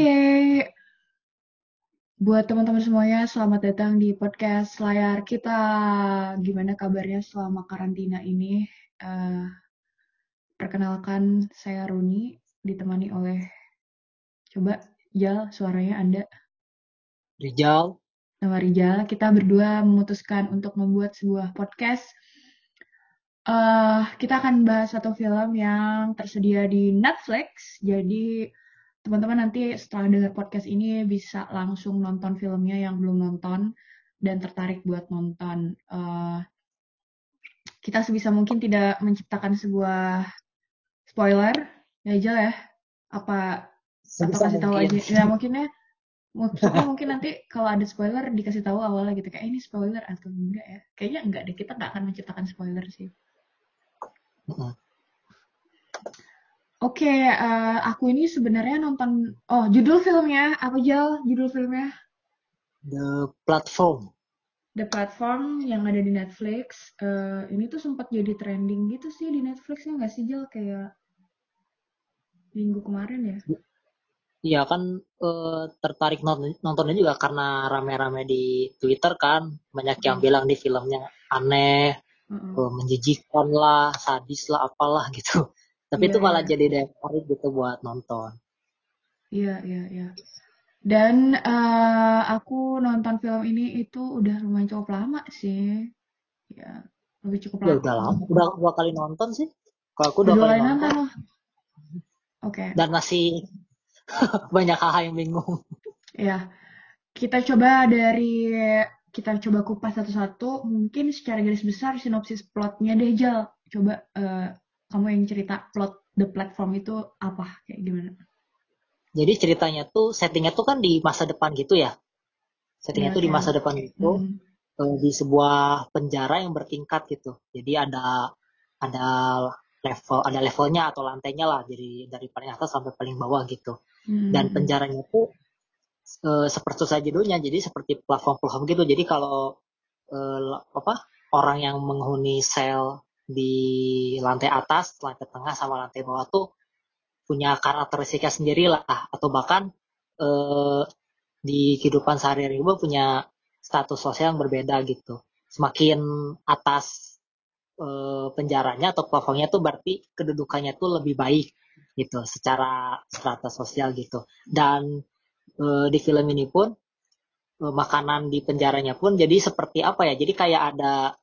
Oke, buat teman-teman semuanya, selamat datang di podcast layar kita. Gimana kabarnya selama karantina ini? Uh, perkenalkan, saya Runi, ditemani oleh, coba Jal, suaranya Anda. Rijal. Nama Rijal. Kita berdua memutuskan untuk membuat sebuah podcast. Uh, kita akan bahas satu film yang tersedia di Netflix. Jadi teman-teman nanti setelah dengar podcast ini bisa langsung nonton filmnya yang belum nonton dan tertarik buat nonton. Uh, kita sebisa mungkin tidak menciptakan sebuah spoiler, ya aja ya. Apa atau kasih tahu aja? Ya mungkin ya. Tapi mungkin nanti kalau ada spoiler dikasih tahu awalnya gitu kayak eh, ini spoiler atau enggak ya? Kayaknya enggak deh. Kita nggak akan menciptakan spoiler sih. Oke, okay, uh, eh, aku ini sebenarnya nonton oh judul filmnya apa aja judul filmnya? The Platform. The Platform yang ada di Netflix. Uh, ini tuh sempat jadi trending gitu sih di Netflix ya nggak sih Jel kayak minggu kemarin ya? Iya kan uh, tertarik nonton nontonnya juga karena rame-rame di Twitter kan banyak yang bilang di filmnya aneh, uh -uh. menjijikan lah, sadis lah, apalah gitu tapi yeah, itu malah yeah. jadi daya tarik gitu buat nonton. Iya yeah, iya yeah, iya. Yeah. dan uh, aku nonton film ini itu udah lumayan cukup lama sih. Ya lebih cukup ya, lama. udah lama. Udah dua kali nonton sih. Kalau aku dua, dua kali nonton, nonton oke. Okay. dan masih banyak hal yang bingung. Ya kita coba dari kita coba kupas satu-satu. Mungkin secara garis besar sinopsis plotnya deh Jal. Coba uh, kamu yang cerita plot the platform itu apa kayak gimana? Jadi ceritanya tuh settingnya tuh kan di masa depan gitu ya. Settingnya yeah, tuh yeah. di masa depan itu hmm. di sebuah penjara yang bertingkat gitu. Jadi ada ada level ada levelnya atau lantainya lah. Jadi dari paling atas sampai paling bawah gitu. Hmm. Dan penjaranya tuh e, seperti saja judulnya. Jadi seperti platform-platform gitu. Jadi kalau e, apa orang yang menghuni sel di lantai atas, lantai tengah sama lantai bawah tuh punya karakteristiknya sendiri lah atau bahkan eh, di kehidupan sehari-hari gue punya status sosial yang berbeda gitu. Semakin atas eh, penjaranya atau platformnya tuh berarti kedudukannya tuh lebih baik gitu secara strata sosial gitu. Dan eh, di film ini pun eh, makanan di penjaranya pun jadi seperti apa ya? Jadi kayak ada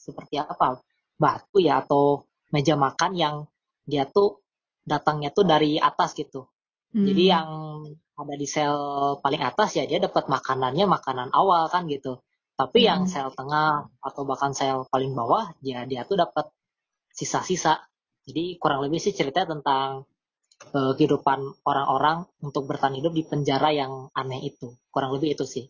seperti apa batu ya atau meja makan yang dia tuh datangnya tuh dari atas gitu. Hmm. Jadi yang ada di sel paling atas ya dia dapat makanannya makanan awal kan gitu. Tapi hmm. yang sel tengah atau bahkan sel paling bawah ya dia tuh dapat sisa-sisa. Jadi kurang lebih sih cerita tentang uh, kehidupan orang-orang untuk bertahan hidup di penjara yang aneh itu. Kurang lebih itu sih.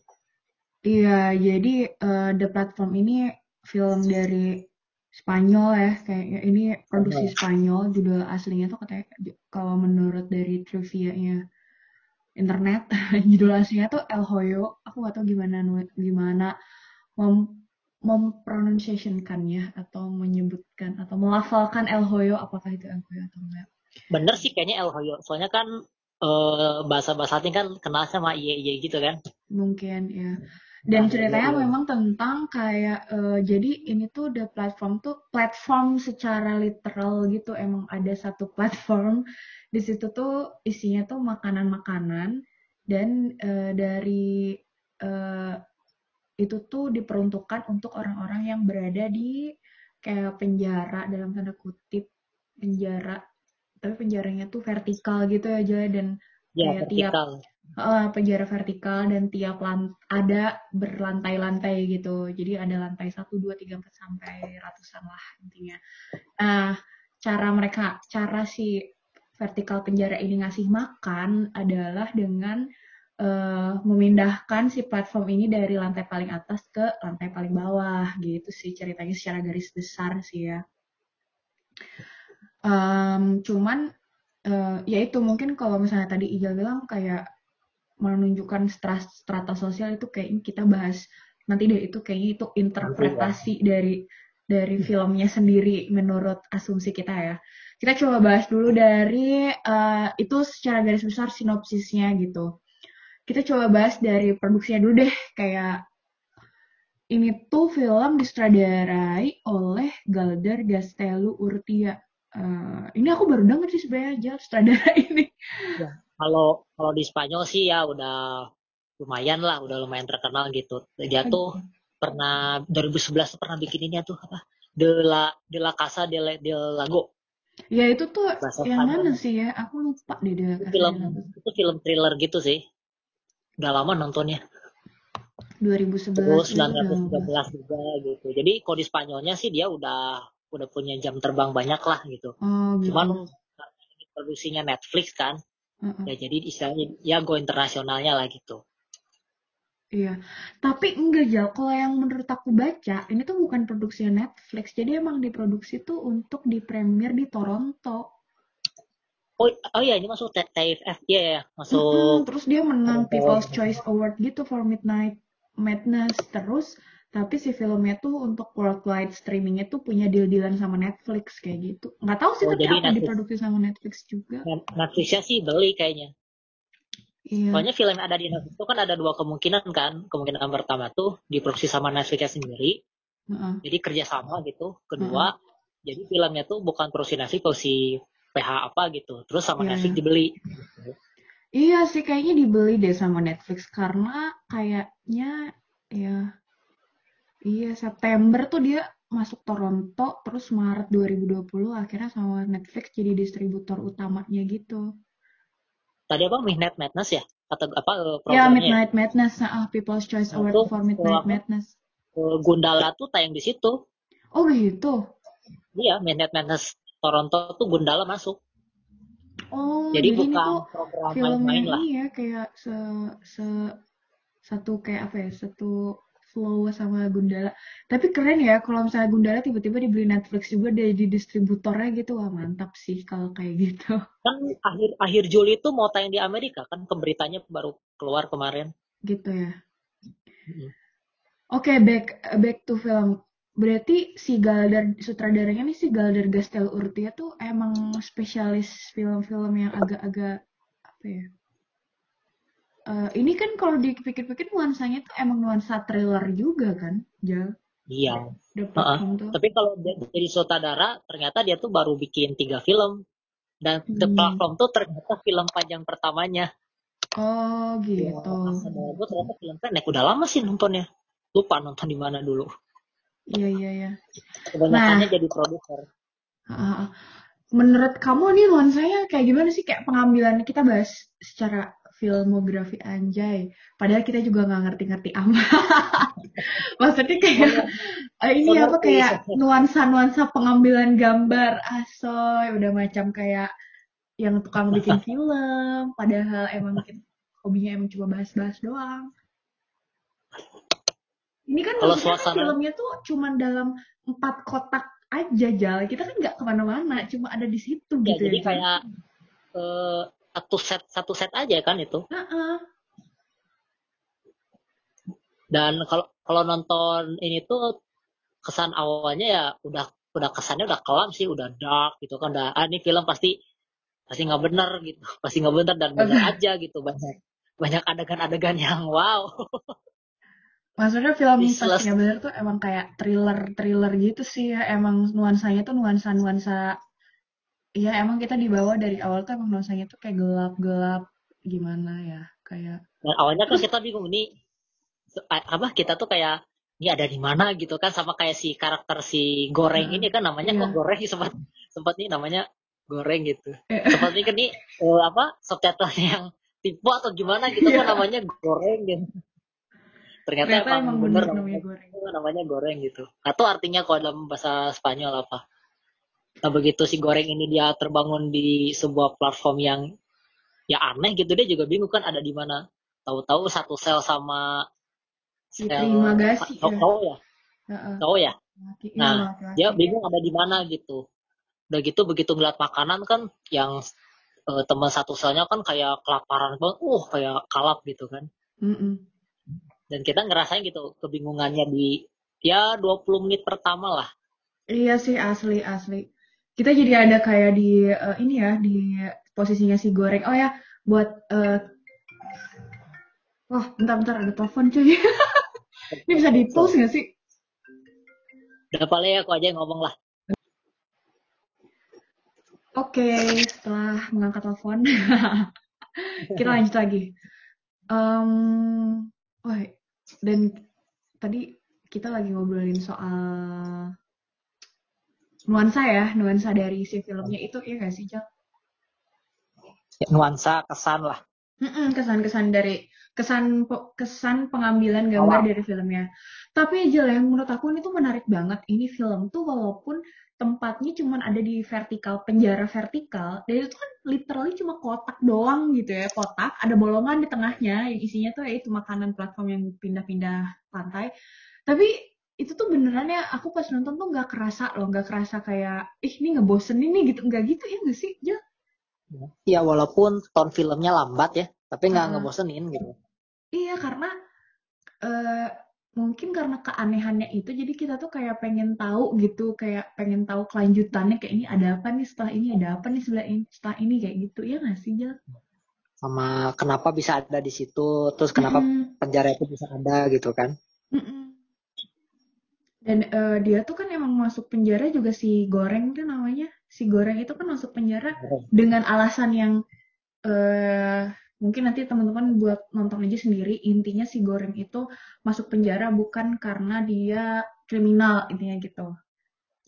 Iya, jadi uh, The Platform ini film dari Spanyol ya kayaknya ini produksi Spanyol. Judul aslinya tuh katanya kalau menurut dari trivia-nya internet judul aslinya tuh El Hoyo aku gak tahu gimana gimana mem mempronunciationkannya atau menyebutkan atau melafalkan El Hoyo apakah itu El Hoyo atau enggak. Bener sih kayaknya El Hoyo soalnya kan uh, bahasa-bahasa Latin kan kenal sama iye iye gitu kan. Mungkin ya dan nah, ceritanya iya, iya. memang tentang kayak uh, jadi ini tuh the platform tuh platform secara literal gitu emang ada satu platform di situ tuh isinya tuh makanan-makanan dan uh, dari uh, itu tuh diperuntukkan untuk orang-orang yang berada di kayak penjara dalam tanda kutip penjara tapi penjaranya tuh vertikal gitu aja dan ya, kayak vertikal. tiap uh, penjara vertikal dan tiap lant ada berlantai-lantai gitu. Jadi ada lantai 1 2 3 4 sampai ratusan lah intinya. Nah, cara mereka cara si vertikal penjara ini ngasih makan adalah dengan uh, memindahkan si platform ini dari lantai paling atas ke lantai paling bawah gitu sih ceritanya secara garis besar sih ya. Um, cuman uh, ya itu mungkin kalau misalnya tadi Ijal bilang kayak menunjukkan strata, sosial itu kayaknya kita bahas nanti deh itu kayaknya itu interpretasi ya. dari dari filmnya sendiri menurut asumsi kita ya. Kita coba bahas dulu dari uh, itu secara garis besar sinopsisnya gitu. Kita coba bahas dari produksinya dulu deh, kayak ini tuh film disutradarai oleh Galder Gastelu Urtia. Uh, ini aku baru denger sih sebenarnya aja sutradara ini. Ya, kalau kalau di Spanyol sih ya udah lumayan lah, udah lumayan terkenal gitu. Dia tuh pernah 2011 pernah bikin ini tuh apa? De la De la Casa de, la, de Lago. Ya itu tuh Bahasa yang mana sih ya? Aku lupa deh De la Casa film, de Lago. Itu film thriller gitu sih. Udah lama nontonnya. 2011 terus 1913 juga gitu jadi kalau di Spanyolnya sih dia udah udah punya jam terbang banyak lah gitu, oh, gitu. cuman ini produksinya Netflix kan -uh. ya jadi istilahnya ya go internasionalnya lah gitu Iya, tapi enggak jauh. Kalau yang menurut aku baca, ini tuh bukan produksi Netflix. Jadi emang diproduksi tuh untuk di premier di Toronto. Oh, oh iya ini masuk TIFF ya ya, masuk. Mm -hmm, terus dia menang People's Choice Award gitu for Midnight Madness terus tapi si filmnya tuh untuk worldwide streamingnya tuh punya deal-dealan sama Netflix kayak gitu nggak tahu sih oh, tapi apa Netflix. diproduksi sama Netflix juga Netflixnya sih beli kayaknya Iya. Soalnya film yang ada di Netflix itu kan ada dua kemungkinan kan. Kemungkinan pertama tuh diproduksi sama Netflixnya sendiri. Uh-uh. Jadi kerjasama gitu. Kedua, uh-uh. jadi filmnya tuh bukan produksi Netflix, produksi PH apa gitu. Terus sama yeah. Netflix dibeli. Iya sih kayaknya dibeli deh sama Netflix karena kayaknya ya iya September tuh dia masuk Toronto terus Maret 2020 akhirnya sama Netflix jadi distributor utamanya gitu. Tadi apa Midnight Madness ya? Atau apa eh, Ya Midnight Madness, ah People's Choice Award nah, for Midnight Madness. Gundala tuh tayang di situ. Oh gitu. Iya, Midnight Madness Toronto tuh Gundala masuk. Oh, jadi, jadi bukan ini program main-main lah. Iya, kayak se, se satu kayak apa ya, satu flow sama Gundala. Tapi keren ya kalau misalnya Gundala tiba-tiba dibeli Netflix juga jadi distributornya gitu. Wah, mantap sih kalau kayak gitu. Kan akhir akhir Juli itu mau tayang di Amerika kan pemberitanya baru keluar kemarin. Gitu ya. Hmm. Oke, okay, back back to film berarti si Galder sutradaranya nih si Galder Gastel Urtia tuh emang spesialis film-film yang agak-agak apa ya uh, ini kan kalau dipikir-pikir nuansanya tuh emang nuansa thriller juga kan Jal? Iya. Uh -uh. tapi kalau jadi sutradara ternyata dia tuh baru bikin tiga film. Dan hmm. The Platform tuh ternyata film panjang pertamanya. Oh gitu. Ya, gue ternyata film pendek. Udah lama sih nontonnya. Lupa nonton di mana dulu. Iya iya iya. Kebanyakannya nah, jadi produser. Uh, menurut kamu nih nuansanya kayak gimana sih? Kayak pengambilan kita bahas secara filmografi anjay. Padahal kita juga nggak ngerti-ngerti amat. Maksudnya kayak uh, ini apa kayak nuansa-nuansa pengambilan gambar asoy udah macam kayak yang tukang bikin film. Padahal emang hobinya emang cuma bahas-bahas doang. Ini kan kalau kan suasana filmnya tuh cuma dalam empat kotak aja jalan. Kita kan nggak ke mana-mana, cuma ada di situ ya, gitu. Jadi ya, kayak uh, satu set satu set aja kan itu. Uh -uh. Dan kalau kalau nonton ini tuh kesan awalnya ya udah udah kesannya udah kelam sih, udah dark gitu kan. Udah ah, ini film pasti pasti nggak bener gitu, pasti nggak bener dan bener aja gitu banyak banyak adegan-adegan yang wow. Maksudnya film pastinya bener tuh emang kayak thriller-thriller gitu sih ya. Emang nuansanya tuh nuansa-nuansa Iya emang kita dibawa dari awal tuh emang nuansanya tuh kayak gelap-gelap gimana ya kayak. Dan awalnya kan kita bingung nih apa kita tuh kayak ini ada di mana gitu kan sama kayak si karakter si goreng ini kan namanya iya. kok goreng sempat sempat nih namanya goreng gitu. Iya. sempat nih kan nih uh, apa subtitle yang tipe atau gimana gitu kan iya. namanya goreng gitu ternyata, ternyata emang, emang bener, bener namanya goreng. namanya goreng gitu atau artinya kalau dalam bahasa Spanyol apa nah begitu si goreng ini dia terbangun di sebuah platform yang ya aneh gitu. Dia juga bingung kan ada di mana. Tahu-tahu satu sel sama sel Terima kasih, cowok ya? cowok ya? Nah dia bingung ada di mana gitu. Udah gitu begitu ngeliat makanan kan yang uh, teman satu selnya kan kayak kelaparan banget. Uh kayak kalap gitu kan. Mm -mm dan kita ngerasain gitu kebingungannya di ya 20 menit pertama lah. Iya sih asli asli. Kita jadi ada kayak di uh, ini ya di posisinya si goreng. Oh ya buat uh, Wah, bentar-bentar ada telepon cuy. Ini bisa di pause nggak sih? Udah paling aku aja yang ngomong lah. Oke, okay, setelah mengangkat telepon, kita lanjut lagi. Um, oh, dan tadi kita lagi ngobrolin soal nuansa ya, nuansa dari si filmnya itu ya nggak sih, Jal? Ya, nuansa, kesan lah. Kesan-kesan dari kesan kesan pengambilan gambar dari filmnya. Tapi aja yang menurut aku ini tuh menarik banget. Ini film tuh walaupun tempatnya cuma ada di vertikal penjara vertikal dan itu kan literally cuma kotak doang gitu ya kotak ada bolongan di tengahnya yang isinya tuh ya itu makanan platform yang pindah-pindah pantai tapi itu tuh beneran ya aku pas nonton tuh nggak kerasa loh nggak kerasa kayak ih ini ngebosen ini gitu. Nggak gitu ya nggak sih Jo? Ya walaupun ton filmnya lambat ya tapi nggak uh, ngebosenin gitu. Iya karena uh, mungkin karena keanehannya itu jadi kita tuh kayak pengen tahu gitu kayak pengen tahu kelanjutannya kayak ini ada apa nih setelah ini ada apa nih setelah ini setelah ini kayak gitu. Ya nggak sih Jal? sama kenapa bisa ada di situ terus kenapa mm penjara itu bisa ada gitu kan? Mm dan uh, dia tuh kan emang masuk penjara juga si goreng tuh namanya si goreng itu kan masuk penjara dengan alasan yang uh, mungkin nanti teman-teman buat nonton aja sendiri intinya si goreng itu masuk penjara bukan karena dia kriminal intinya gitu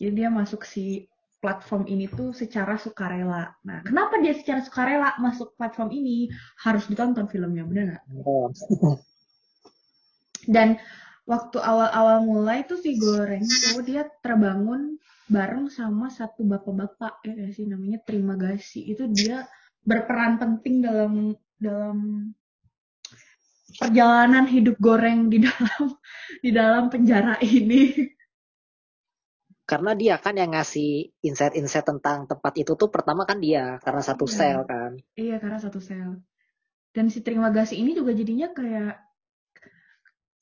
jadi dia masuk si platform ini tuh secara sukarela. Nah, kenapa dia secara sukarela masuk platform ini? Harus ditonton filmnya, bener nggak? Dan waktu awal-awal mulai tuh si Goreng tuh dia terbangun bareng sama satu bapak-bapak ya sih namanya Terima Kasih. Itu dia berperan penting dalam dalam perjalanan hidup goreng di dalam di dalam penjara ini. Karena dia kan yang ngasih insight-insight tentang tempat itu tuh pertama kan dia karena satu iya. sel kan. Iya karena satu sel. Dan si terima kasih ini juga jadinya kayak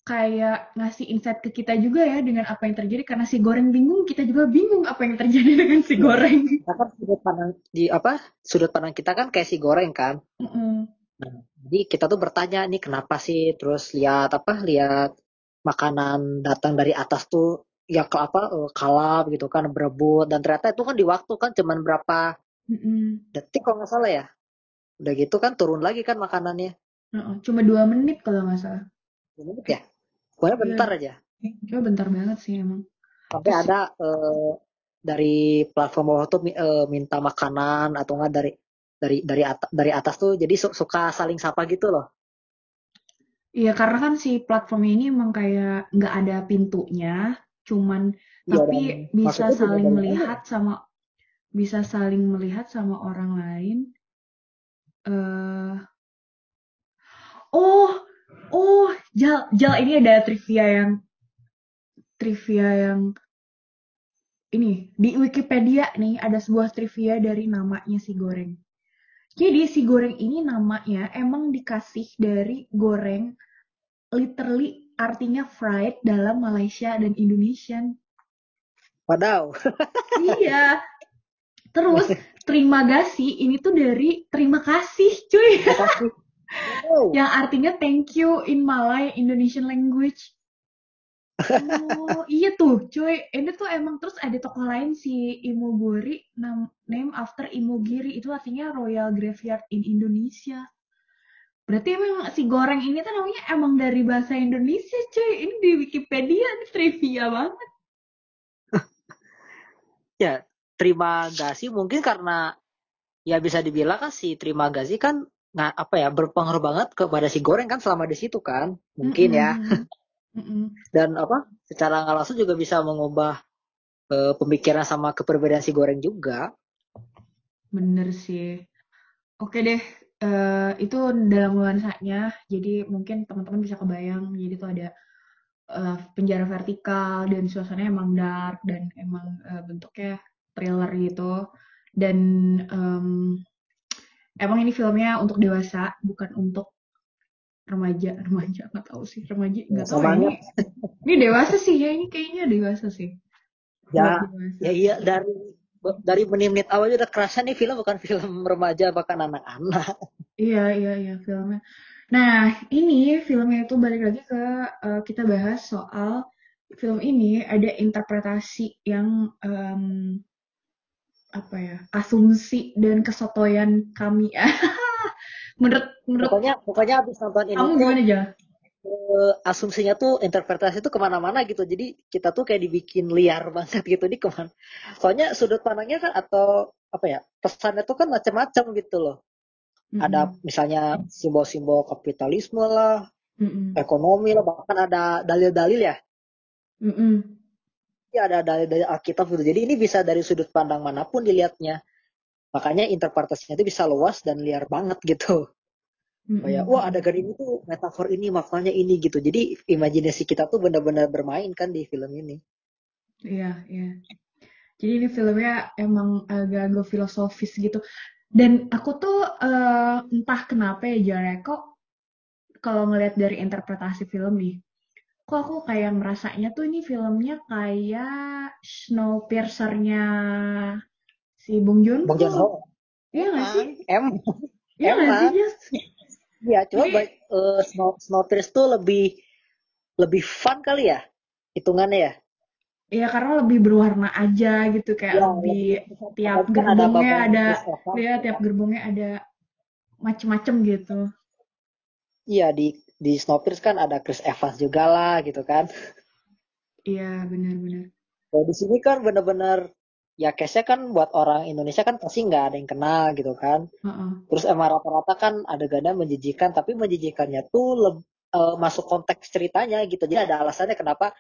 kayak ngasih insight ke kita juga ya dengan apa yang terjadi karena si goreng bingung kita juga bingung apa yang terjadi dengan si iya. goreng. Kita kan sudut pandang di apa sudut pandang kita kan kayak si goreng kan. Mm -mm Nah, jadi kita tuh bertanya nih kenapa sih terus lihat apa lihat makanan datang dari atas tuh ya ke apa eh, kalap gitu kan berebut dan ternyata itu kan di waktu kan cuman berapa mm-hmm. detik kalau nggak salah ya udah gitu kan turun lagi kan makanannya cuma dua menit kalau nggak salah dua menit ya pokoknya iya. bentar aja cuma bentar banget sih emang sampai ada uh, dari platform bawah tuh uh, minta makanan atau enggak dari dari dari atas dari atas tuh jadi su suka saling sapa gitu loh. Iya karena kan si platform ini emang kayak nggak ada pintunya, cuman ya, tapi bisa saling melihat sama bisa saling melihat sama orang lain. Uh, oh, oh, Jal, Jal ini ada trivia yang trivia yang ini di Wikipedia nih ada sebuah trivia dari namanya si goreng. Jadi si goreng ini namanya emang dikasih dari goreng literally artinya fried dalam Malaysia dan Indonesian. Padahal. iya. Terus terima kasih ini tuh dari terima kasih cuy. Terima kasih. Oh. Yang artinya thank you in Malay Indonesian language. Oh iya tuh cuy ini tuh emang terus ada tokoh lain si Imogiri name after Imogiri itu artinya Royal Graveyard in Indonesia. Berarti emang si goreng ini tuh namanya emang dari bahasa Indonesia cuy. Ini di Wikipedia ini trivia banget. ya terima kasih mungkin karena ya bisa dibilang kan si terima kasih kan nggak apa ya berpengaruh banget kepada si goreng kan selama di situ kan mungkin mm -hmm. ya dan apa secara nggak langsung juga bisa mengubah uh, pemikiran sama keperbedaan si goreng juga. Bener sih. Oke deh, uh, itu dalam nuansanya. Jadi mungkin teman-teman bisa kebayang. Jadi itu ada uh, penjara vertikal dan suasananya emang dark dan emang uh, bentuknya thriller gitu. Dan um, emang ini filmnya untuk dewasa, bukan untuk remaja. Remaja nggak tahu sih. Remaja nggak tahu. ini ini dewasa sih ya. Ini kayaknya dewasa sih. Ya, ya iya dari dari menit-menit awal udah kerasa nih film bukan film remaja bahkan anak-anak. Iya iya iya filmnya. Nah ini filmnya itu balik lagi ke uh, kita bahas soal film ini ada interpretasi yang um, apa ya asumsi dan kesotoyan kami. menurut menurut pokoknya pokoknya abis nonton ini kamu gimana aja? uh, asumsinya tuh interpretasi tuh ke mana-mana gitu jadi kita tuh kayak dibikin liar banget gitu di ke mana soalnya sudut pandangnya kan atau apa ya pesannya tuh kan macam-macam gitu loh mm-hmm. ada misalnya simbol-simbol kapitalisme lah mm-hmm. ekonomi lah bahkan ada dalil-dalil ya mm-hmm. Ya ada dalil-dalil Alkitab gitu jadi ini bisa dari sudut pandang mana pun dilihatnya makanya interpretasinya itu bisa luas dan liar banget gitu Mm-hmm. Kayak wah adegan ini tuh metafor ini maknanya ini gitu. Jadi imajinasi kita tuh benar-benar bermain kan di film ini. Iya, iya. Jadi ini filmnya emang agak-agak filosofis gitu. Dan aku tuh uh, entah kenapa ya Jare, kok kalau ngelihat dari interpretasi film nih, kok aku kayak merasanya tuh ini filmnya kayak Snowpiercer-nya si Bong Joon-ho. Bong Joon-ho. Iya nggak sih? Em. Iya nggak sih? Iya, cuma Jadi, baik, uh, Snow, Snowpiercer tuh lebih lebih fun kali ya hitungannya ya. Iya karena lebih berwarna aja gitu kayak ya, lebih, lebih tiap gerbongnya ada, ada ya tiap gerbongnya ada macem-macem gitu. Iya di di Snowpiercer kan ada Chris Evans juga lah gitu kan. Iya benar-benar. Kalau di sini kan benar-benar ya case-nya kan buat orang Indonesia kan pasti nggak ada yang kenal gitu kan. Uh-uh. Terus emang rata-rata kan adegannya menjijikan, tapi menjijikannya tuh le- uh, masuk konteks ceritanya gitu. Jadi ada alasannya kenapa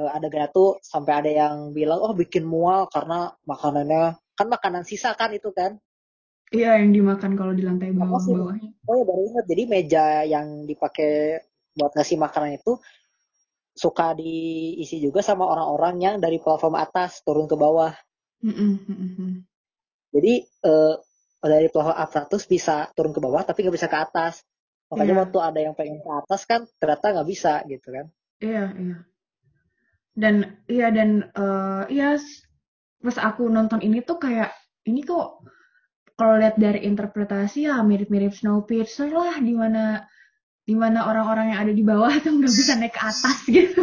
uh, adegannya tuh sampai ada yang bilang oh bikin mual karena makanannya kan makanan sisa kan itu kan. Iya yang dimakan kalau di lantai bawah bawahnya. Oh ya baru ingat jadi meja yang dipakai buat ngasih makanan itu suka diisi juga sama orang-orang yang dari platform atas turun ke bawah. Jadi uh, dari platform atas bisa turun ke bawah tapi nggak bisa ke atas. Makanya yeah. waktu ada yang pengen ke atas kan ternyata nggak bisa gitu kan. Iya yeah, iya. Yeah. Dan iya dan uh, iya pas aku nonton ini tuh kayak ini kok kalau lihat dari interpretasi ya mirip-mirip Snowpiercer lah di mana di mana orang-orang yang ada di bawah tuh nggak bisa naik ke atas gitu.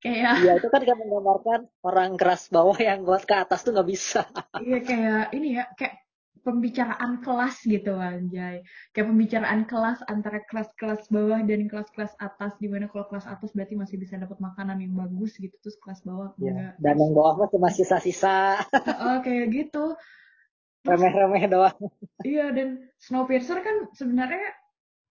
Kayak iya itu kan kan menggambarkan orang keras bawah yang buat ke atas tuh nggak bisa. Iya kayak ini ya kayak pembicaraan kelas gitu anjay. Kayak pembicaraan kelas antara kelas-kelas bawah dan kelas-kelas atas di mana kalau kelas atas berarti masih bisa dapat makanan yang bagus gitu terus kelas bawah ya, enggak. dan yang bawah mah cuma sisa-sisa. Oh kayak gitu remeh-remeh doang. Iya dan Snowpiercer kan sebenarnya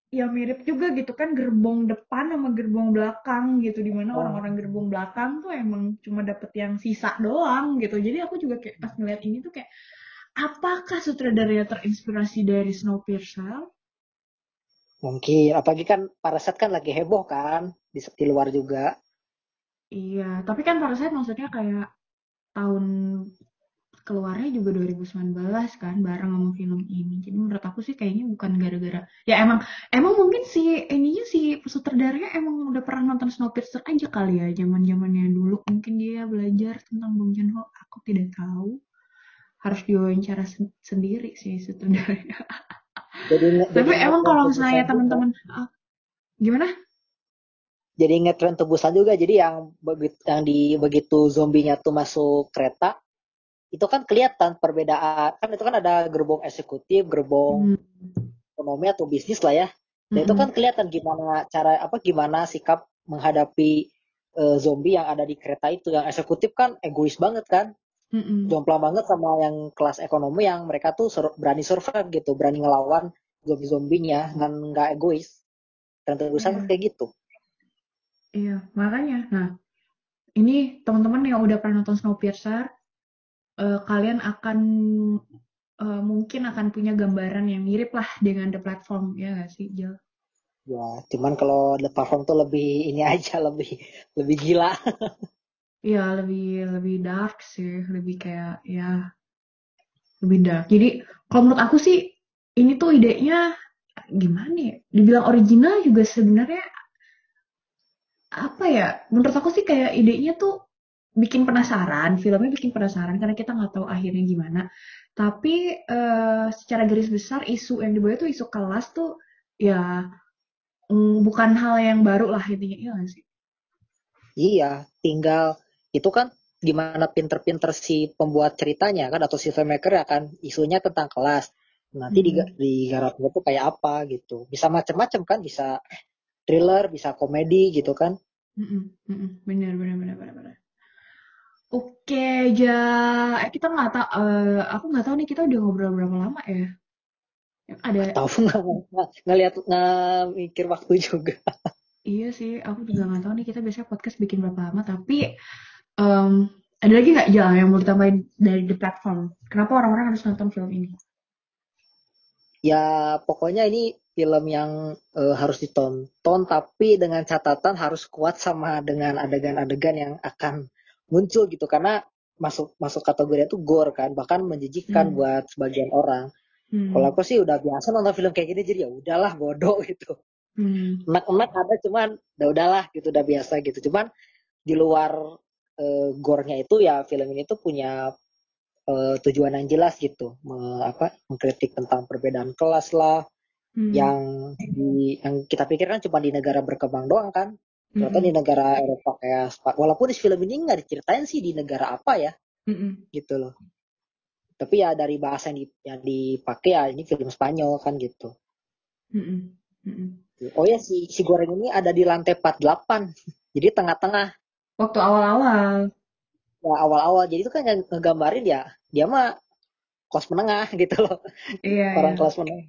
ya mirip juga gitu kan gerbong depan sama gerbong belakang gitu di mana oh. orang-orang gerbong belakang tuh emang cuma dapet yang sisa doang gitu. Jadi aku juga kayak pas ngeliat ini tuh kayak apakah sutradaranya terinspirasi dari Snowpiercer? Mungkin apalagi kan Parasite kan lagi heboh kan di, di luar juga. Iya tapi kan Parasite maksudnya kayak tahun keluarnya juga 2019 kan bareng sama film ini. Jadi menurut aku sih kayaknya bukan gara-gara ya emang emang mungkin si ininya si sutradaranya emang udah pernah nonton Snowpiercer aja kali ya zaman-zamannya dulu mungkin dia belajar tentang Bong Joon-ho aku tidak tahu harus diwawancara sen sendiri sih sutradaranya. Jadi, Tapi jadi emang kalau misalnya teman-teman uh, gimana? Jadi ngetren tebusan juga. Jadi yang begitu yang di begitu zombinya tuh masuk kereta, itu kan kelihatan perbedaan kan itu kan ada gerbong eksekutif gerbong hmm. ekonomi atau bisnis lah ya dan hmm. itu kan kelihatan gimana cara apa gimana sikap menghadapi uh, zombie yang ada di kereta itu yang eksekutif kan egois banget kan hmm. jomplang banget sama yang kelas ekonomi yang mereka tuh sur berani survive gitu berani ngelawan zombie-zombinya dan nggak egois dan terusan yeah. kayak gitu iya makanya nah ini teman-teman yang udah pernah nonton Snowpiercer uh, kalian akan uh, mungkin akan punya gambaran yang mirip lah dengan The Platform ya gak sih Jel? Ya, cuman kalau The Platform tuh lebih ini aja lebih lebih gila. Iya lebih lebih dark sih, lebih kayak ya lebih dark. Jadi kalau menurut aku sih ini tuh idenya gimana ya? Dibilang original juga sebenarnya apa ya? Menurut aku sih kayak idenya tuh bikin penasaran, filmnya bikin penasaran karena kita nggak tahu akhirnya gimana. Tapi uh, secara garis besar isu yang dibawa itu isu kelas tuh ya mm, bukan hal yang baru lah intinya iya gak sih? Iya, tinggal itu kan gimana pinter-pinter si pembuat ceritanya kan atau si filmmaker ya kan isunya tentang kelas nanti hmm. di digarapnya tuh kayak apa gitu bisa macam-macam kan bisa thriller bisa komedi gitu kan mm -mm, bener bener bener bener bener oke ja eh, kita nggak tahu uh, aku nggak tahu nih kita udah ngobrol berapa lama ya? Ada tahu nggak ngeliat nggak mikir waktu juga. Iya sih aku juga nggak tahu nih kita biasanya podcast bikin berapa lama tapi um, ada lagi nggak jalan yang mau ditambahin dari the platform? Kenapa orang-orang harus nonton film ini? Ya pokoknya ini film yang uh, harus ditonton tapi dengan catatan harus kuat sama dengan adegan-adegan yang akan muncul gitu karena masuk masuk kategori itu gore kan bahkan menjijikkan hmm. buat sebagian orang hmm. kalau aku sih udah biasa nonton film kayak gini jadi ya udahlah bodoh gitu hmm. enak-enak ada cuman udah udahlah gitu udah biasa gitu cuman di luar uh, gore-nya itu ya film ini tuh punya uh, tujuan yang jelas gitu Me, apa mengkritik tentang perbedaan kelas lah hmm. yang di yang kita pikir kan cuma di negara berkembang doang kan ternyata hmm. di negara Eropa kayak walaupun di film ini nggak diceritain sih di negara apa ya hmm. gitu loh tapi ya dari bahasa yang, di, yang dipakai ya ini film Spanyol kan gitu hmm. Hmm. oh ya si si goreng ini ada di lantai 48 jadi tengah-tengah waktu awal-awal ya awal-awal jadi itu kan yang ngegambarin ya dia mah kelas menengah gitu loh iya, orang iya. kelas menengah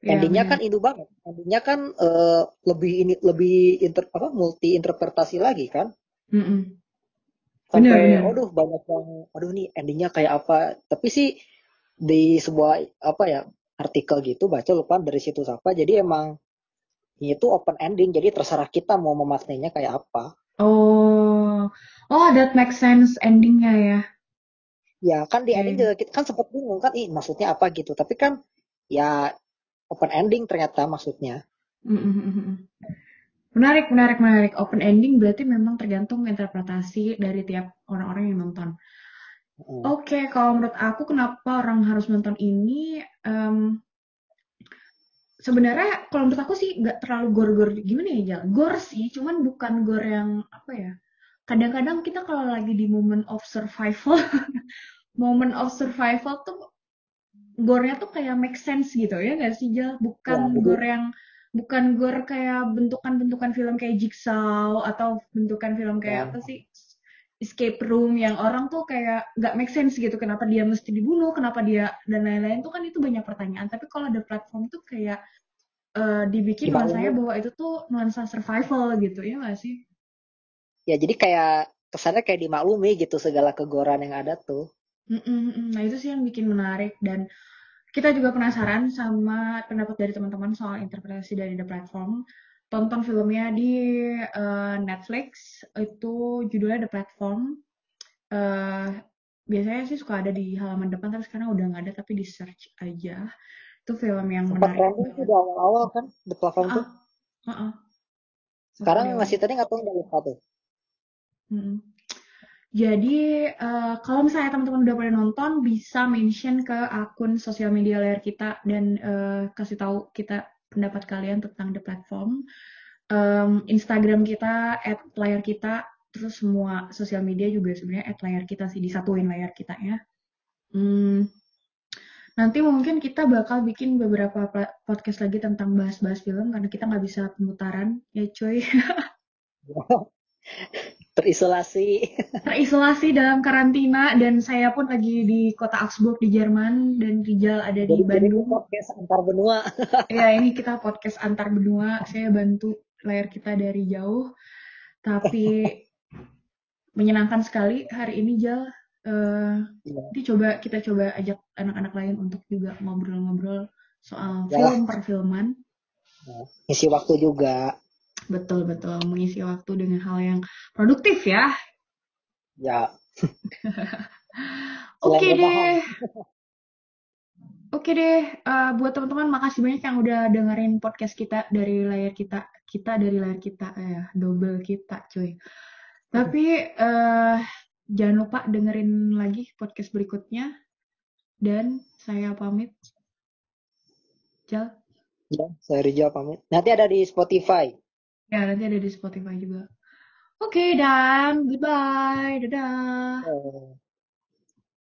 endingnya kan itu banget. Endingnya kan uh, lebih ini lebih inter apa multi interpretasi lagi kan? Mm -mm. sampai bener, bener. aduh banyak yang aduh nih endingnya kayak apa? Tapi sih di sebuah apa ya artikel gitu baca lupa dari situ apa jadi emang itu open ending jadi terserah kita mau memaknainya kayak apa. Oh. Oh that makes sense endingnya ya. Ya kan di ending juga kita kan sempat bingung kan ih maksudnya apa? gitu. Tapi kan ya open ending ternyata maksudnya menarik menarik menarik open ending berarti memang tergantung interpretasi dari tiap orang-orang yang nonton mm. oke okay, kalau menurut aku kenapa orang harus nonton ini um, sebenarnya kalau menurut aku sih nggak terlalu gor-gor gimana ya Jal? Gor sih, cuman bukan gor yang apa ya? Kadang-kadang kita kalau lagi di moment of survival, moment of survival tuh gornya tuh kayak make sense gitu ya nggak sih Jal? Bukan ya, gor yang bukan gor kayak bentukan-bentukan film kayak Jigsaw atau bentukan film kayak ya. apa sih escape room yang orang tuh kayak nggak make sense gitu kenapa dia mesti dibunuh kenapa dia dan lain-lain tuh kan itu banyak pertanyaan. Tapi kalau ada platform tuh kayak uh, dibikin nuansanya bahwa itu tuh nuansa survival gitu ya nggak sih? Ya jadi kayak kesannya kayak dimaklumi gitu segala kegoran yang ada tuh Nah itu sih yang bikin menarik. Dan kita juga penasaran sama pendapat dari teman-teman soal interpretasi dari the platform. Tonton filmnya di uh, Netflix. Itu judulnya The Platform. Uh, biasanya sih suka ada di halaman depan tapi sekarang udah nggak ada tapi di search aja. Itu film yang Sempat menarik banget. itu awal-awal kan The Platform uh, tuh? uh, uh. sekarang masih tadi nggak tahu nggak lupa tuh. Hmm. Jadi uh, kalau misalnya teman-teman udah pada nonton bisa mention ke akun sosial media layar kita dan uh, kasih tahu kita pendapat kalian tentang the platform. Um, Instagram kita, at layar kita, terus semua sosial media juga sebenarnya at layar kita sih, disatuin layar kita ya. Hmm, nanti mungkin kita bakal bikin beberapa podcast lagi tentang bahas-bahas film karena kita nggak bisa pemutaran ya cuy. terisolasi. Terisolasi dalam karantina dan saya pun lagi di kota Augsburg di Jerman dan Rijal ada di Bandung. podcast antar benua. Ya ini kita podcast antar benua. Saya bantu layar kita dari jauh tapi menyenangkan sekali hari ini Jal. Uh, ya. nanti coba kita coba ajak anak-anak lain untuk juga ngobrol-ngobrol soal Yalah. film perfilman nah, isi waktu juga Betul, betul. Mengisi waktu dengan hal yang produktif ya. Ya. Oke deh. Oke deh, uh, buat teman-teman makasih banyak yang udah dengerin podcast kita dari layar kita, kita dari layar kita, eh double kita, cuy. Tapi uh, jangan lupa dengerin lagi podcast berikutnya. Dan saya pamit. Jal. Ya, saya Rijal pamit. Nanti ada di Spotify. Ya, nanti ada di Spotify juga. Oke, okay, dan goodbye. Dadah. Oh.